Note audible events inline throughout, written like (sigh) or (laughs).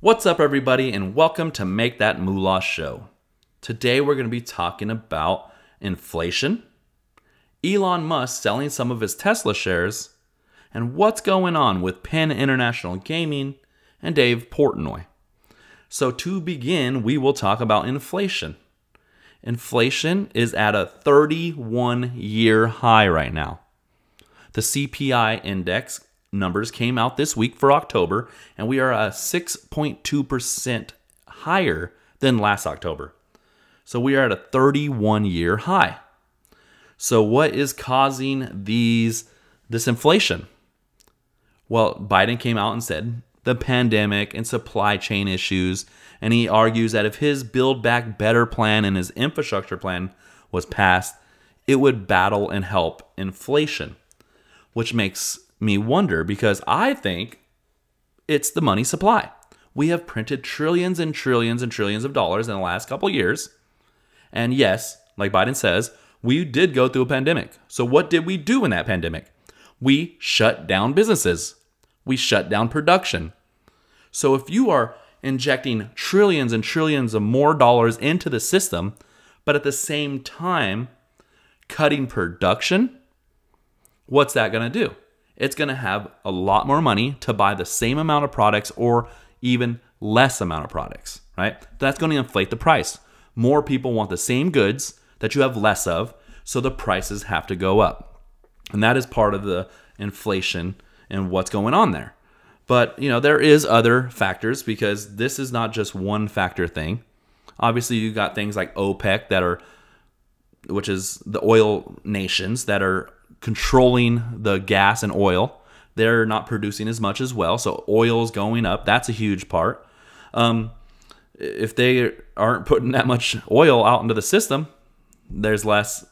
What's up, everybody, and welcome to Make That Moolah Show. Today, we're going to be talking about inflation, Elon Musk selling some of his Tesla shares, and what's going on with Penn International Gaming and Dave Portnoy. So, to begin, we will talk about inflation. Inflation is at a 31 year high right now. The CPI index numbers came out this week for October, and we are a 6.2% higher than last October. So we are at a 31 year high. So what is causing these this inflation? Well, Biden came out and said the pandemic and supply chain issues, and he argues that if his build back better plan and his infrastructure plan was passed, it would battle and help inflation, which makes me wonder because I think it's the money supply. We have printed trillions and trillions and trillions of dollars in the last couple years. And yes, like Biden says, we did go through a pandemic. So, what did we do in that pandemic? We shut down businesses, we shut down production. So, if you are injecting trillions and trillions of more dollars into the system, but at the same time cutting production, what's that going to do? It's going to have a lot more money to buy the same amount of products or even less amount of products, right? That's going to inflate the price. More people want the same goods that you have less of, so the prices have to go up. And that is part of the inflation and what's going on there. But, you know, there is other factors because this is not just one factor thing. Obviously, you got things like OPEC that are which is the oil nations that are controlling the gas and oil. They're not producing as much as well, so oil is going up. That's a huge part. Um, if they aren't putting that much oil out into the system, there's less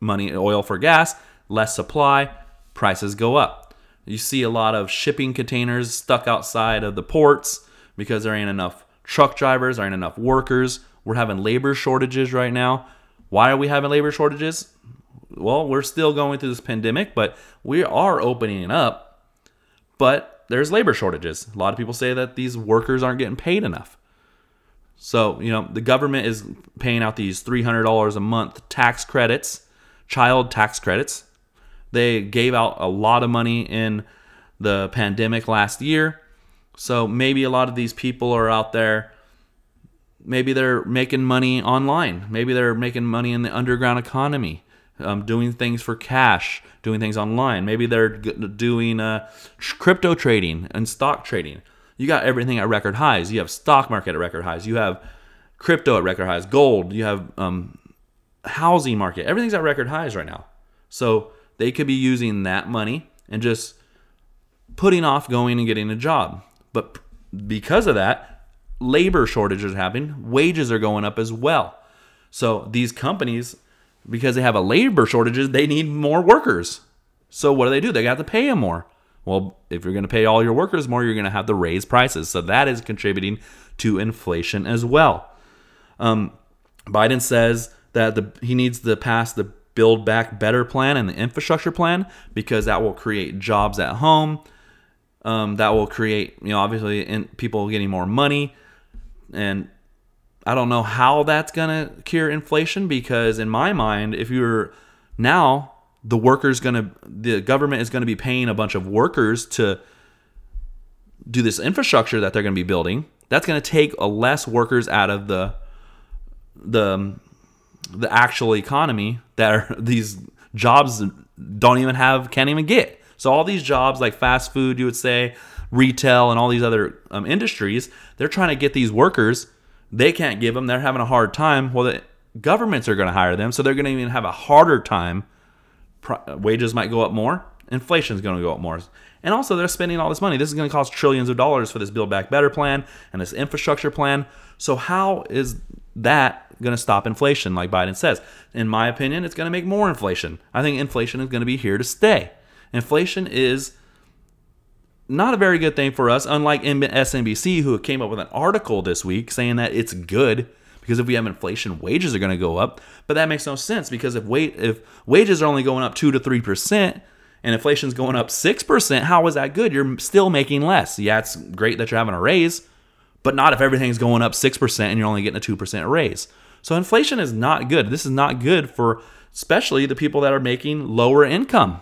money oil for gas, less supply, prices go up. You see a lot of shipping containers stuck outside of the ports because there ain't enough truck drivers, there ain't enough workers. We're having labor shortages right now. Why are we having labor shortages? Well, we're still going through this pandemic, but we are opening up. But there's labor shortages. A lot of people say that these workers aren't getting paid enough. So, you know, the government is paying out these $300 a month tax credits, child tax credits. They gave out a lot of money in the pandemic last year. So maybe a lot of these people are out there maybe they're making money online. Maybe they're making money in the underground economy um, doing things for cash, doing things online. Maybe they're doing uh, crypto trading and stock trading. You got everything at record highs. You have stock market at record highs. You have crypto at record highs. Gold. You have um, housing market. Everything's at record highs right now. So they could be using that money and just putting off going and getting a job. But because of that, labor shortages happening. Wages are going up as well. So these companies because they have a labor shortages, they need more workers. So what do they do? They got to pay them more. Well, if you're going to pay all your workers more, you're going to have to raise prices. So that is contributing to inflation as well. Um, Biden says that the, he needs to pass the Build Back Better plan and the infrastructure plan because that will create jobs at home. Um, that will create, you know, obviously in, people getting more money and I don't know how that's going to cure inflation because in my mind, if you're now the workers going to the government is going to be paying a bunch of workers to do this infrastructure that they're going to be building, that's going to take a less workers out of the the the actual economy that are (laughs) these jobs don't even have can't even get. So all these jobs like fast food, you would say, retail, and all these other um, industries, they're trying to get these workers they can't give them. They're having a hard time. Well, the governments are going to hire them, so they're going to even have a harder time. Wages might go up more. Inflation is going to go up more. And also, they're spending all this money. This is going to cost trillions of dollars for this Build Back Better plan and this infrastructure plan. So, how is that going to stop inflation, like Biden says? In my opinion, it's going to make more inflation. I think inflation is going to be here to stay. Inflation is not a very good thing for us, unlike MSNBC, who came up with an article this week saying that it's good because if we have inflation, wages are going to go up. But that makes no sense because if wait if wages are only going up two to three percent and inflation's going up six percent, how is that good? You're still making less. Yeah, it's great that you're having a raise, but not if everything's going up 6% and you're only getting a 2% raise. So inflation is not good. This is not good for especially the people that are making lower income.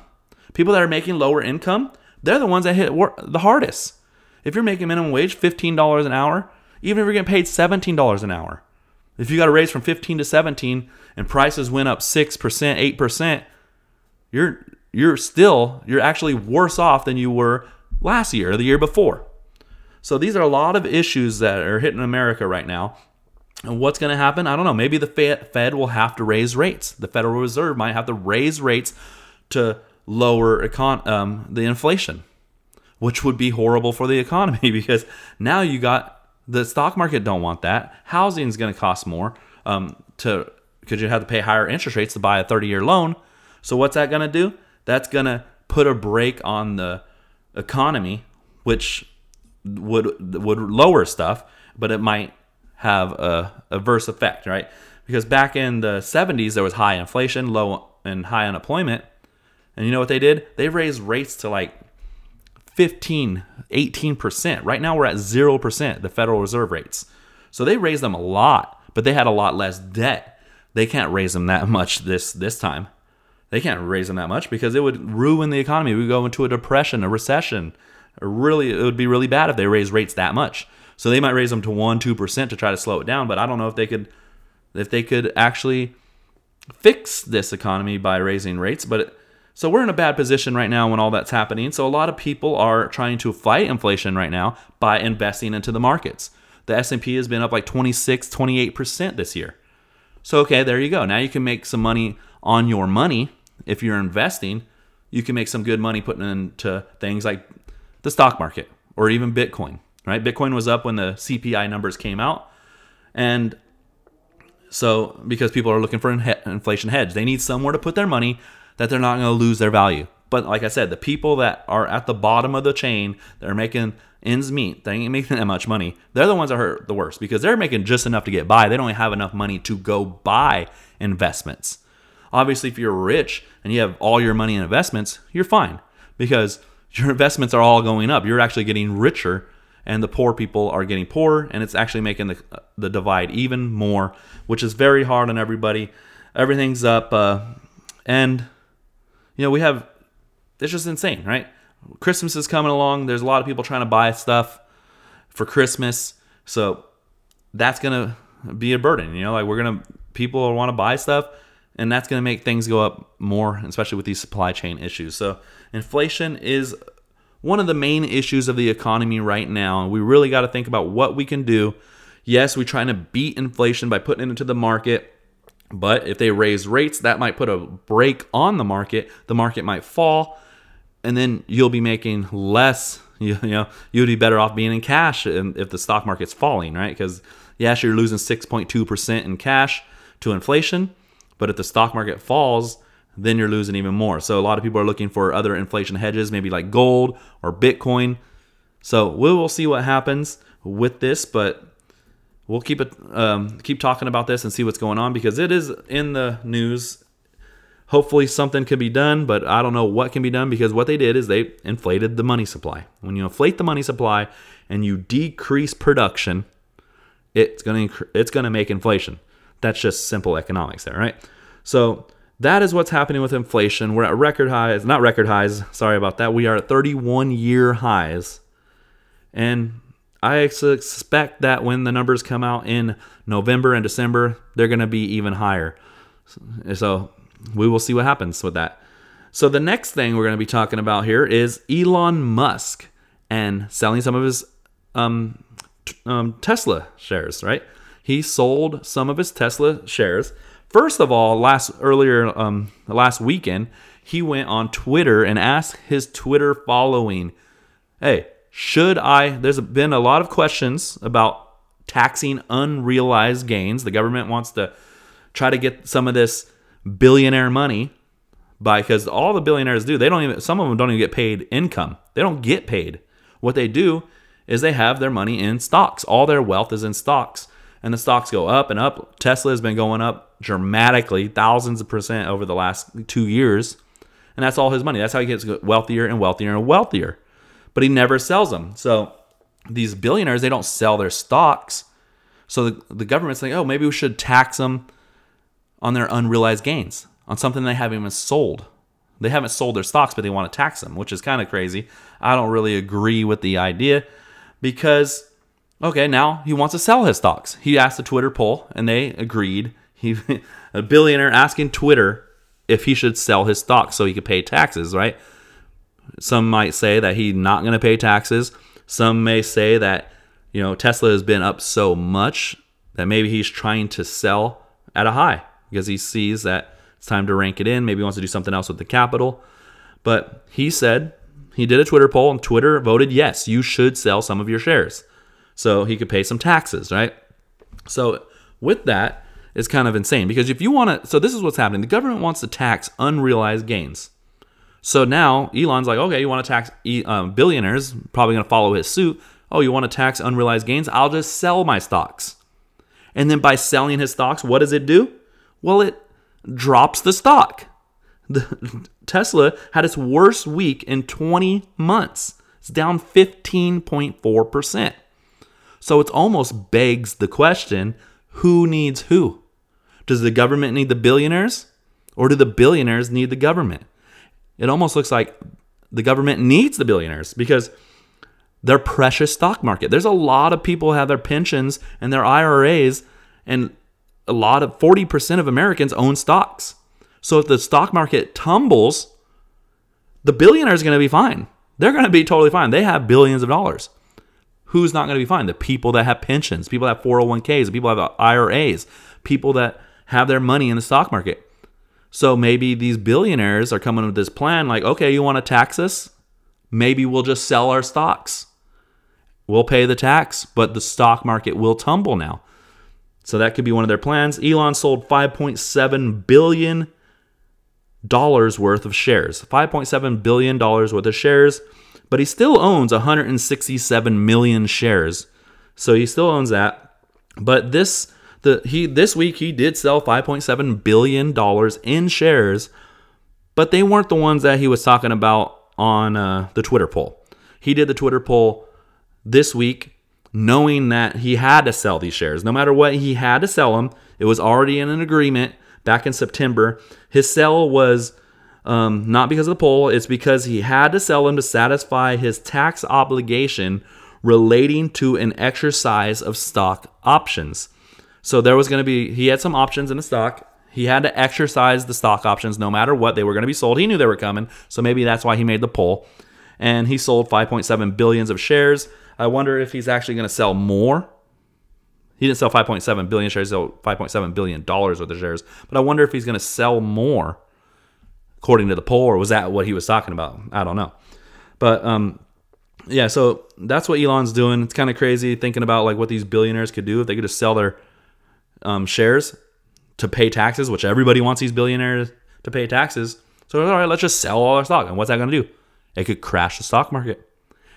People that are making lower income, they're the ones that hit the hardest. If you're making minimum wage $15 an hour, even if you're getting paid $17 an hour, if you got a raise from 15 to 17 and prices went up 6%, 8%, you're you're still you're actually worse off than you were last year or the year before. So these are a lot of issues that are hitting America right now. And what's going to happen? I don't know. Maybe the Fed will have to raise rates. The Federal Reserve might have to raise rates to lower econ- um, the inflation, which would be horrible for the economy (laughs) because now you got the stock market don't want that. Housing is going to cost more um, to because you have to pay higher interest rates to buy a 30 year loan. So what's that going to do? That's going to put a brake on the economy, which would would lower stuff, but it might have a adverse effect, right? Because back in the 70s there was high inflation, low and high unemployment. And you know what they did? They raised rates to like 15, 18%. Right now we're at 0%, the Federal Reserve rates. So they raised them a lot, but they had a lot less debt. They can't raise them that much this this time. They can't raise them that much because it would ruin the economy. We go into a depression, a recession. Really, it would be really bad if they raise rates that much. So they might raise them to one, two percent to try to slow it down. But I don't know if they could, if they could actually fix this economy by raising rates. But so we're in a bad position right now when all that's happening. So a lot of people are trying to fight inflation right now by investing into the markets. The S&P has been up like 26, 28% this year. So okay, there you go. Now you can make some money on your money if you're investing, you can make some good money putting into things like the stock market or even Bitcoin, right? Bitcoin was up when the CPI numbers came out. And so, because people are looking for an inflation hedge, they need somewhere to put their money that they're not going to lose their value. But like I said, the people that are at the bottom of the chain, that are making ends meet, they ain't making that much money. They're the ones that hurt the worst because they're making just enough to get by. They don't have enough money to go buy investments. Obviously, if you're rich and you have all your money in investments, you're fine because your investments are all going up. You're actually getting richer and the poor people are getting poorer and it's actually making the, the divide even more, which is very hard on everybody. Everything's up uh, and you know, we have it's just insane, right? Christmas is coming along. There's a lot of people trying to buy stuff for Christmas. So that's going to be a burden, you know, like we're going to people want to buy stuff and that's going to make things go up more, especially with these supply chain issues. So, inflation is one of the main issues of the economy right now. and We really got to think about what we can do. Yes, we're trying to beat inflation by putting it into the market, but if they raise rates, that might put a break on the market. The market might fall, and then you'll be making less. You, (laughs) you know, you'd be better off being in cash if the stock market's falling, right? Because yes, you're losing 6.2% in cash to inflation but if the stock market falls, then you're losing even more. So a lot of people are looking for other inflation hedges, maybe like gold or Bitcoin. So we will see what happens with this, but we'll keep it um, keep talking about this and see what's going on because it is in the news. Hopefully something can be done, but I don't know what can be done because what they did is they inflated the money supply. When you inflate the money supply and you decrease production, it's going to it's going to make inflation. That's just simple economics there, right? So that is what's happening with inflation. We're at record highs, not record highs, sorry about that. We are at 31 year highs. And I expect that when the numbers come out in November and December, they're going to be even higher. So we will see what happens with that. So the next thing we're going to be talking about here is Elon Musk and selling some of his um, t- um, Tesla shares, right? he sold some of his Tesla shares. First of all, last earlier um, last weekend, he went on Twitter and asked his Twitter following, "Hey, should I?" There's been a lot of questions about taxing unrealized gains. The government wants to try to get some of this billionaire money by because all the billionaires do, they don't even some of them don't even get paid income. They don't get paid. What they do is they have their money in stocks. All their wealth is in stocks and the stocks go up and up. Tesla has been going up dramatically, thousands of percent over the last two years. And that's all his money. That's how he gets wealthier and wealthier and wealthier. But he never sells them. So these billionaires they don't sell their stocks. So the, the government's like, oh, maybe we should tax them on their unrealized gains on something they haven't even sold. They haven't sold their stocks, but they want to tax them, which is kind of crazy. I don't really agree with the idea because, okay, now he wants to sell his stocks. He asked a Twitter poll, and they agreed. He, (laughs) a billionaire asking Twitter if he should sell his stocks so he could pay taxes, right? Some might say that he's not going to pay taxes. Some may say that you know Tesla has been up so much that maybe he's trying to sell at a high because he sees that it's time to rank it in. Maybe he wants to do something else with the capital. But he said he did a Twitter poll and Twitter voted yes, you should sell some of your shares. So he could pay some taxes, right? So with that, it's kind of insane because if you want to, so this is what's happening. The government wants to tax unrealized gains. So now Elon's like, okay, you want to tax um, billionaires, probably going to follow his suit. Oh, you want to tax unrealized gains? I'll just sell my stocks. And then by selling his stocks, what does it do? Well, it drops the stock. The, (laughs) Tesla had its worst week in 20 months. It's down 15.4%. So it almost begs the question who needs who? Does the government need the billionaires? Or do the billionaires need the government? It almost looks like the government needs the billionaires because their precious stock market. There's a lot of people have their pensions and their IRAs, and a lot of 40% of Americans own stocks. So if the stock market tumbles, the billionaires are going to be fine. They're going to be totally fine. They have billions of dollars. Who's not going to be fine? The people that have pensions, people that have 401ks, the people that have IRAs, people that have their money in the stock market. So maybe these billionaires are coming with this plan like, okay, you want to tax us? Maybe we'll just sell our stocks. We'll pay the tax, but the stock market will tumble now. So that could be one of their plans. Elon sold 5.7 billion dollars worth of shares. 5.7 billion dollars worth of shares, but he still owns 167 million shares. So he still owns that. But this the he this week he did sell 5.7 billion dollars in shares, but they weren't the ones that he was talking about on uh, the Twitter poll. He did the Twitter poll this week knowing that he had to sell these shares. No matter what, he had to sell them. It was already in an agreement back in September. His sell was um, not because of the poll, it's because he had to sell them to satisfy his tax obligation relating to an exercise of stock options. So there was going to be, he had some options in the stock. He had to exercise the stock options no matter what. They were going to be sold. He knew they were coming. So maybe that's why he made the poll. And he sold 5.7 billions of shares. I wonder if he's actually going to sell more. He didn't sell 5.7 billion shares, sold 5.7 billion dollars worth of shares. But I wonder if he's going to sell more, according to the poll, or was that what he was talking about? I don't know. But um, yeah, so that's what Elon's doing. It's kind of crazy thinking about like what these billionaires could do if they could just sell their um, shares to pay taxes, which everybody wants these billionaires to pay taxes. So all right, let's just sell all our stock. And what's that going to do? It could crash the stock market.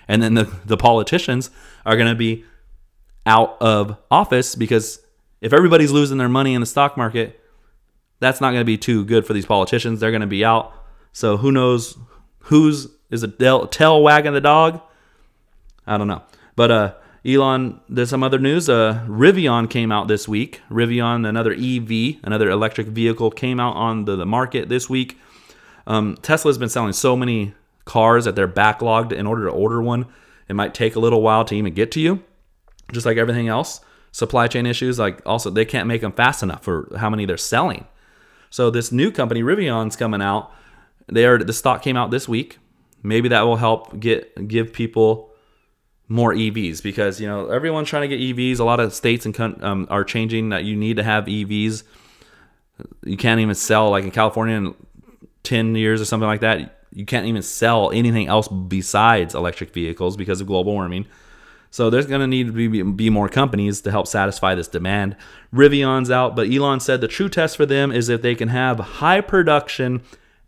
And then the, the politicians are going to be out of office because if everybody's losing their money in the stock market, that's not going to be too good for these politicians. They're going to be out. So who knows who's is a tail wagging the dog? I don't know. But uh, Elon, there's some other news. Uh, Rivian came out this week. Rivian, another EV, another electric vehicle, came out on the, the market this week. Um, Tesla's been selling so many cars that they're backlogged in order to order one. It might take a little while to even get to you, just like everything else. Supply chain issues, like also they can't make them fast enough for how many they're selling. So this new company, Rivian's coming out. They are the stock came out this week. Maybe that will help get give people more EVs because you know everyone's trying to get EVs. A lot of states and um, are changing that you need to have EVs. You can't even sell like in California in ten years or something like that you can't even sell anything else besides electric vehicles because of global warming. So there's going to need to be, be more companies to help satisfy this demand. Rivian's out, but Elon said the true test for them is if they can have high production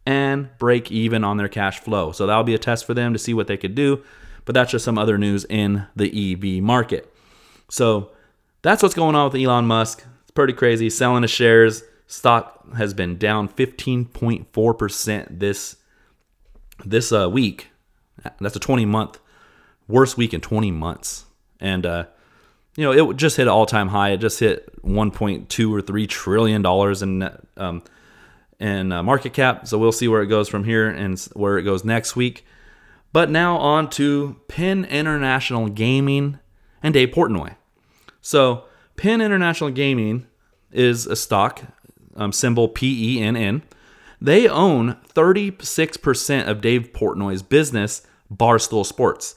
and break even on their cash flow. So that'll be a test for them to see what they could do. But that's just some other news in the EV market. So that's what's going on with Elon Musk. It's pretty crazy. Selling his shares. Stock has been down 15.4% this this uh, week, that's a 20 month worst week in 20 months. And, uh, you know, it just hit an all time high. It just hit 1.2 or 3 trillion dollars in, um, in uh, market cap. So we'll see where it goes from here and where it goes next week. But now on to Penn International Gaming and Dave Portnoy. So Penn International Gaming is a stock, um, symbol P E N N. They own 36% of Dave Portnoy's business, Barstool Sports.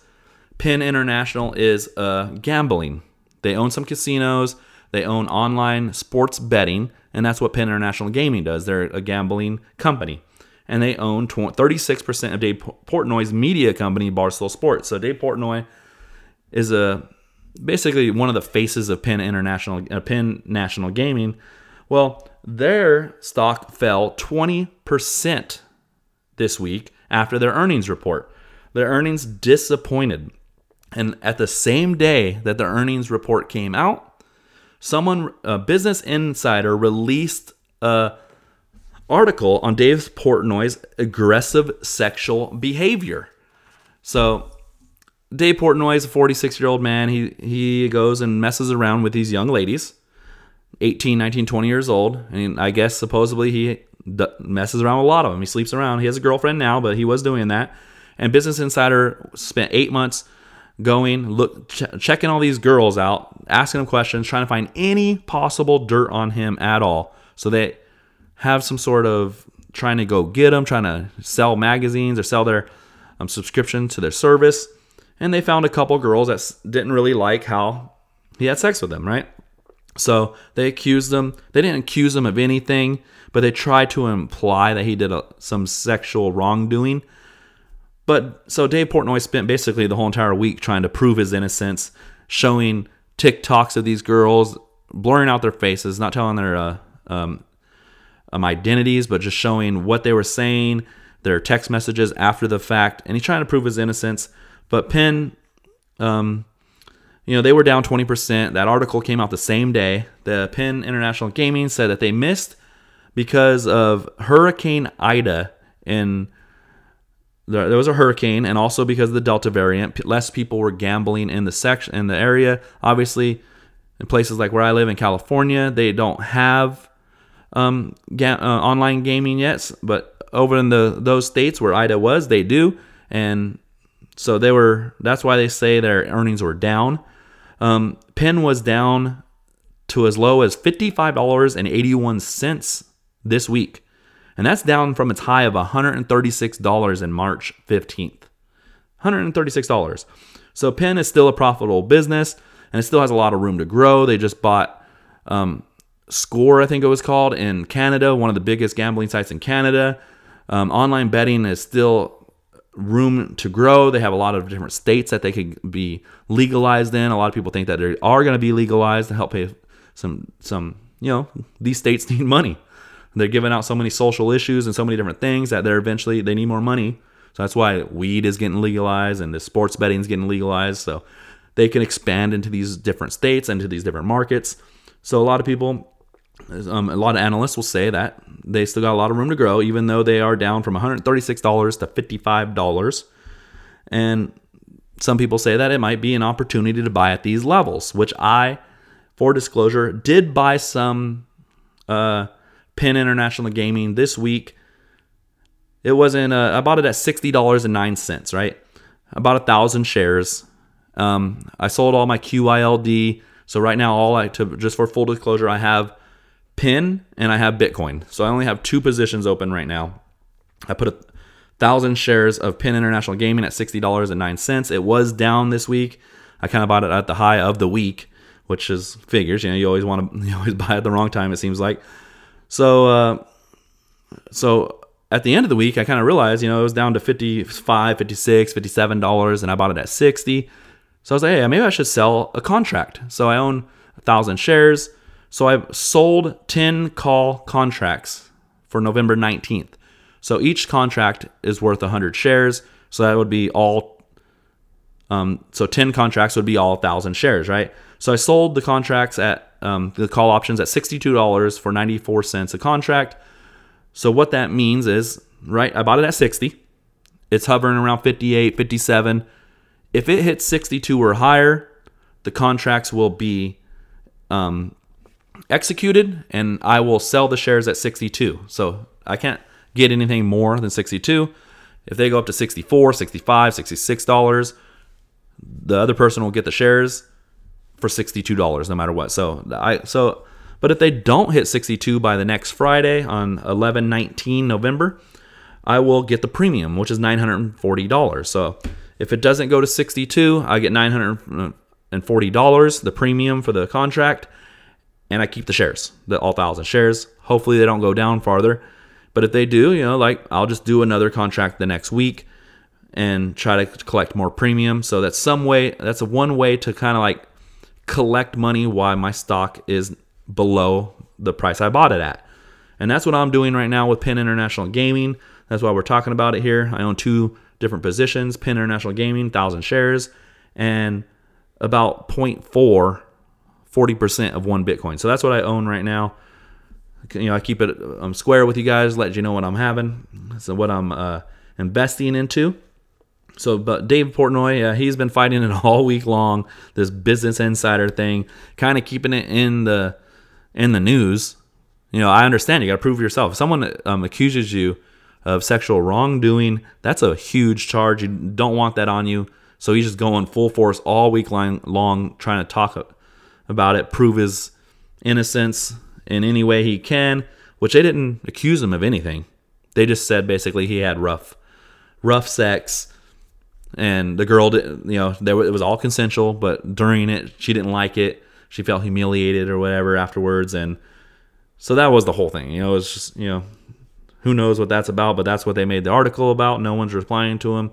Penn International is uh, gambling. They own some casinos, they own online sports betting, and that's what Penn International Gaming does. They're a gambling company. And they own 36% of Dave Portnoy's media company, Barstool Sports. So Dave Portnoy is a basically one of the faces of Penn International, uh, Penn National Gaming. Well, their stock fell 20% this week after their earnings report. Their earnings disappointed. And at the same day that the earnings report came out, someone, a Business Insider, released a article on Dave Portnoy's aggressive sexual behavior. So Dave Portnoy is a 46 year old man. He he goes and messes around with these young ladies, 18, 19, 20 years old. And I guess supposedly he messes around with a lot of them. He sleeps around. He has a girlfriend now, but he was doing that. And Business Insider spent eight months going, look, ch- checking all these girls out, asking them questions, trying to find any possible dirt on him at all. So they have some sort of trying to go get them, trying to sell magazines or sell their um, subscription to their service and they found a couple girls that didn't really like how he had sex with them, right? So they accused them. They didn't accuse him of anything, but they tried to imply that he did a, some sexual wrongdoing. But so Dave Portnoy spent basically the whole entire week trying to prove his innocence, showing TikToks of these girls, blurring out their faces, not telling their uh, um, um, identities, but just showing what they were saying, their text messages after the fact, and he's trying to prove his innocence. But Penn, um, you know, they were down 20%. That article came out the same day. The Penn International Gaming said that they missed because of Hurricane Ida and there was a hurricane and also because of the delta variant less people were gambling in the section in the area obviously in places like where i live in california they don't have um, ga- uh, online gaming yet but over in the those states where ida was they do and so they were. That's why they say their earnings were down. Um, Penn was down to as low as fifty-five dollars and eighty-one cents this week, and that's down from its high of one hundred and thirty-six dollars in March fifteenth. One hundred and thirty-six dollars. So Penn is still a profitable business, and it still has a lot of room to grow. They just bought um, Score, I think it was called, in Canada, one of the biggest gambling sites in Canada. Um, online betting is still room to grow. They have a lot of different states that they could be legalized in. A lot of people think that they are going to be legalized to help pay some some you know these states (laughs) need money. They're giving out so many social issues and so many different things that they're eventually they need more money. So that's why weed is getting legalized and the sports betting is getting legalized. So they can expand into these different states and to these different markets. So a lot of people um, a lot of analysts will say that they still got a lot of room to grow, even though they are down from $136 to $55. And some people say that it might be an opportunity to buy at these levels, which I, for disclosure, did buy some uh, Penn International Gaming this week. It wasn't, uh, I bought it at $60.09, right? I bought a thousand shares. Um, I sold all my QYLD. So right now, all I to just for full disclosure, I have Penn and I have Bitcoin. So I only have two positions open right now. I put a thousand shares of Penn International Gaming at sixty dollars and nine cents. It was down this week. I kind of bought it at the high of the week, which is figures. You know, you always want to (laughs) you always buy at the wrong time. It seems like. So, uh, so at the end of the week, I kind of realized, you know, it was down to 55, 56, 57 dollars, and I bought it at 60. So I was like, hey, maybe I should sell a contract. So I own a thousand shares. So I've sold 10 call contracts for November 19th. So each contract is worth 100 shares. So that would be all, um, so 10 contracts would be all 1,000 shares, right? So I sold the contracts at, um, the call options at $62 for 94 cents a contract. So what that means is, right, I bought it at 60. It's hovering around 58, 57. If it hits 62 or higher, the contracts will be um, executed and I will sell the shares at 62. So I can't get anything more than 62. If they go up to 64, 65, 66 dollars, the other person will get the shares for $62 no matter what. So I so but if they don't hit 62 by the next Friday on 11 19 November, I will get the premium, which is $940. So if it doesn't go to 62, I get $940, the premium for the contract, and I keep the shares, the all thousand shares. Hopefully they don't go down farther. But if they do, you know, like I'll just do another contract the next week and try to collect more premium. So that's some way, that's one way to kind of like collect money while my stock is below the price I bought it at. And that's what I'm doing right now with Penn International Gaming. That's why we're talking about it here. I own two different positions Penn International Gaming, 1,000 shares, and about 0.4, 40% of one Bitcoin. So that's what I own right now. You know, I keep it I'm square with you guys, let you know what I'm having. So what I'm uh, investing into. So, but Dave Portnoy, uh, he's been fighting it (laughs) all week long. This Business Insider thing, kind of keeping it in the in the news. You know, I understand you got to prove yourself. If someone um, accuses you of sexual wrongdoing, that's a huge charge. You don't want that on you. So he's just going full force all week long, long trying to talk about it, prove his innocence in any way he can. Which they didn't accuse him of anything. They just said basically he had rough, rough sex and the girl didn't. you know there it was all consensual but during it she didn't like it she felt humiliated or whatever afterwards and so that was the whole thing you know it's just you know who knows what that's about but that's what they made the article about no one's replying to him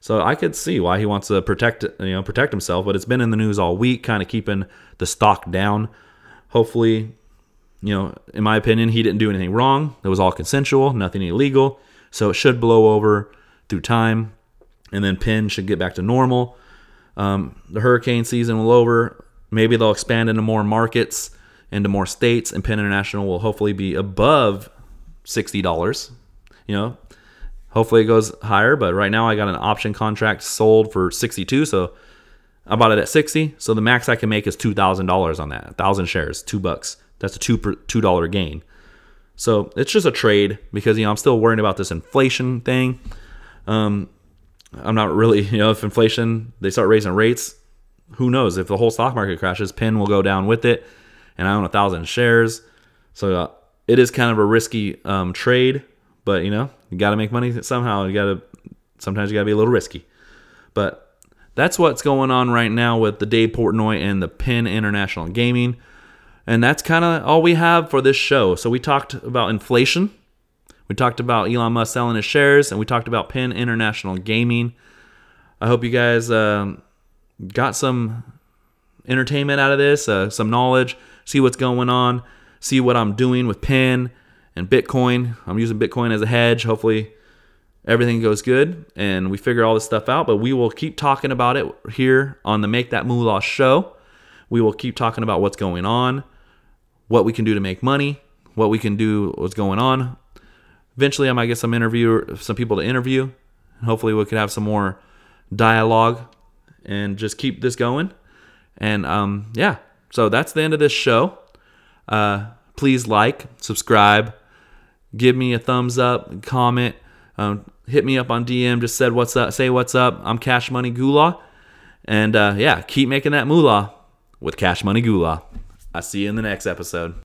so i could see why he wants to protect you know protect himself but it's been in the news all week kind of keeping the stock down hopefully you know in my opinion he didn't do anything wrong it was all consensual nothing illegal so it should blow over through time and then Penn should get back to normal. Um, the hurricane season will over. Maybe they'll expand into more markets, into more states, and Penn International will hopefully be above sixty dollars. You know, hopefully it goes higher. But right now, I got an option contract sold for sixty-two, so I bought it at sixty. So the max I can make is two thousand dollars on that. thousand shares, two bucks. That's a two per, two dollar gain. So it's just a trade because you know I'm still worrying about this inflation thing. Um, I'm not really, (laughs) you know, if inflation, they start raising rates, who knows? If the whole stock market crashes, Penn will go down with it. And I own a thousand shares. So uh, it is kind of a risky um, trade, but you know, you got to make money somehow. You got to, sometimes you got to be a little risky. But that's what's going on right now with the Dave Portnoy and the Penn International Gaming. And that's kind of all we have for this show. So we talked about inflation we talked about Elon Musk selling his shares, and we talked about Penn International Gaming. I hope you guys um, got some entertainment out of this, uh, some knowledge, see what's going on, see what I'm doing with Penn and Bitcoin. I'm using Bitcoin as a hedge. Hopefully, everything goes good and we figure all this stuff out. But we will keep talking about it here on the Make That Moolah show. We will keep talking about what's going on, what we can do to make money, what we can do, what's going on eventually I might get some interview, some people to interview. Hopefully, we could have some more dialogue and just keep this going. And um, yeah, so that's the end of this show. Uh, please like, subscribe, give me a thumbs up, comment, um, hit me up on DM. Just said what's up, say what's up. I'm Cash Money Gula, and uh, yeah, keep making that moolah with Cash Money Gula. I see you in the next episode.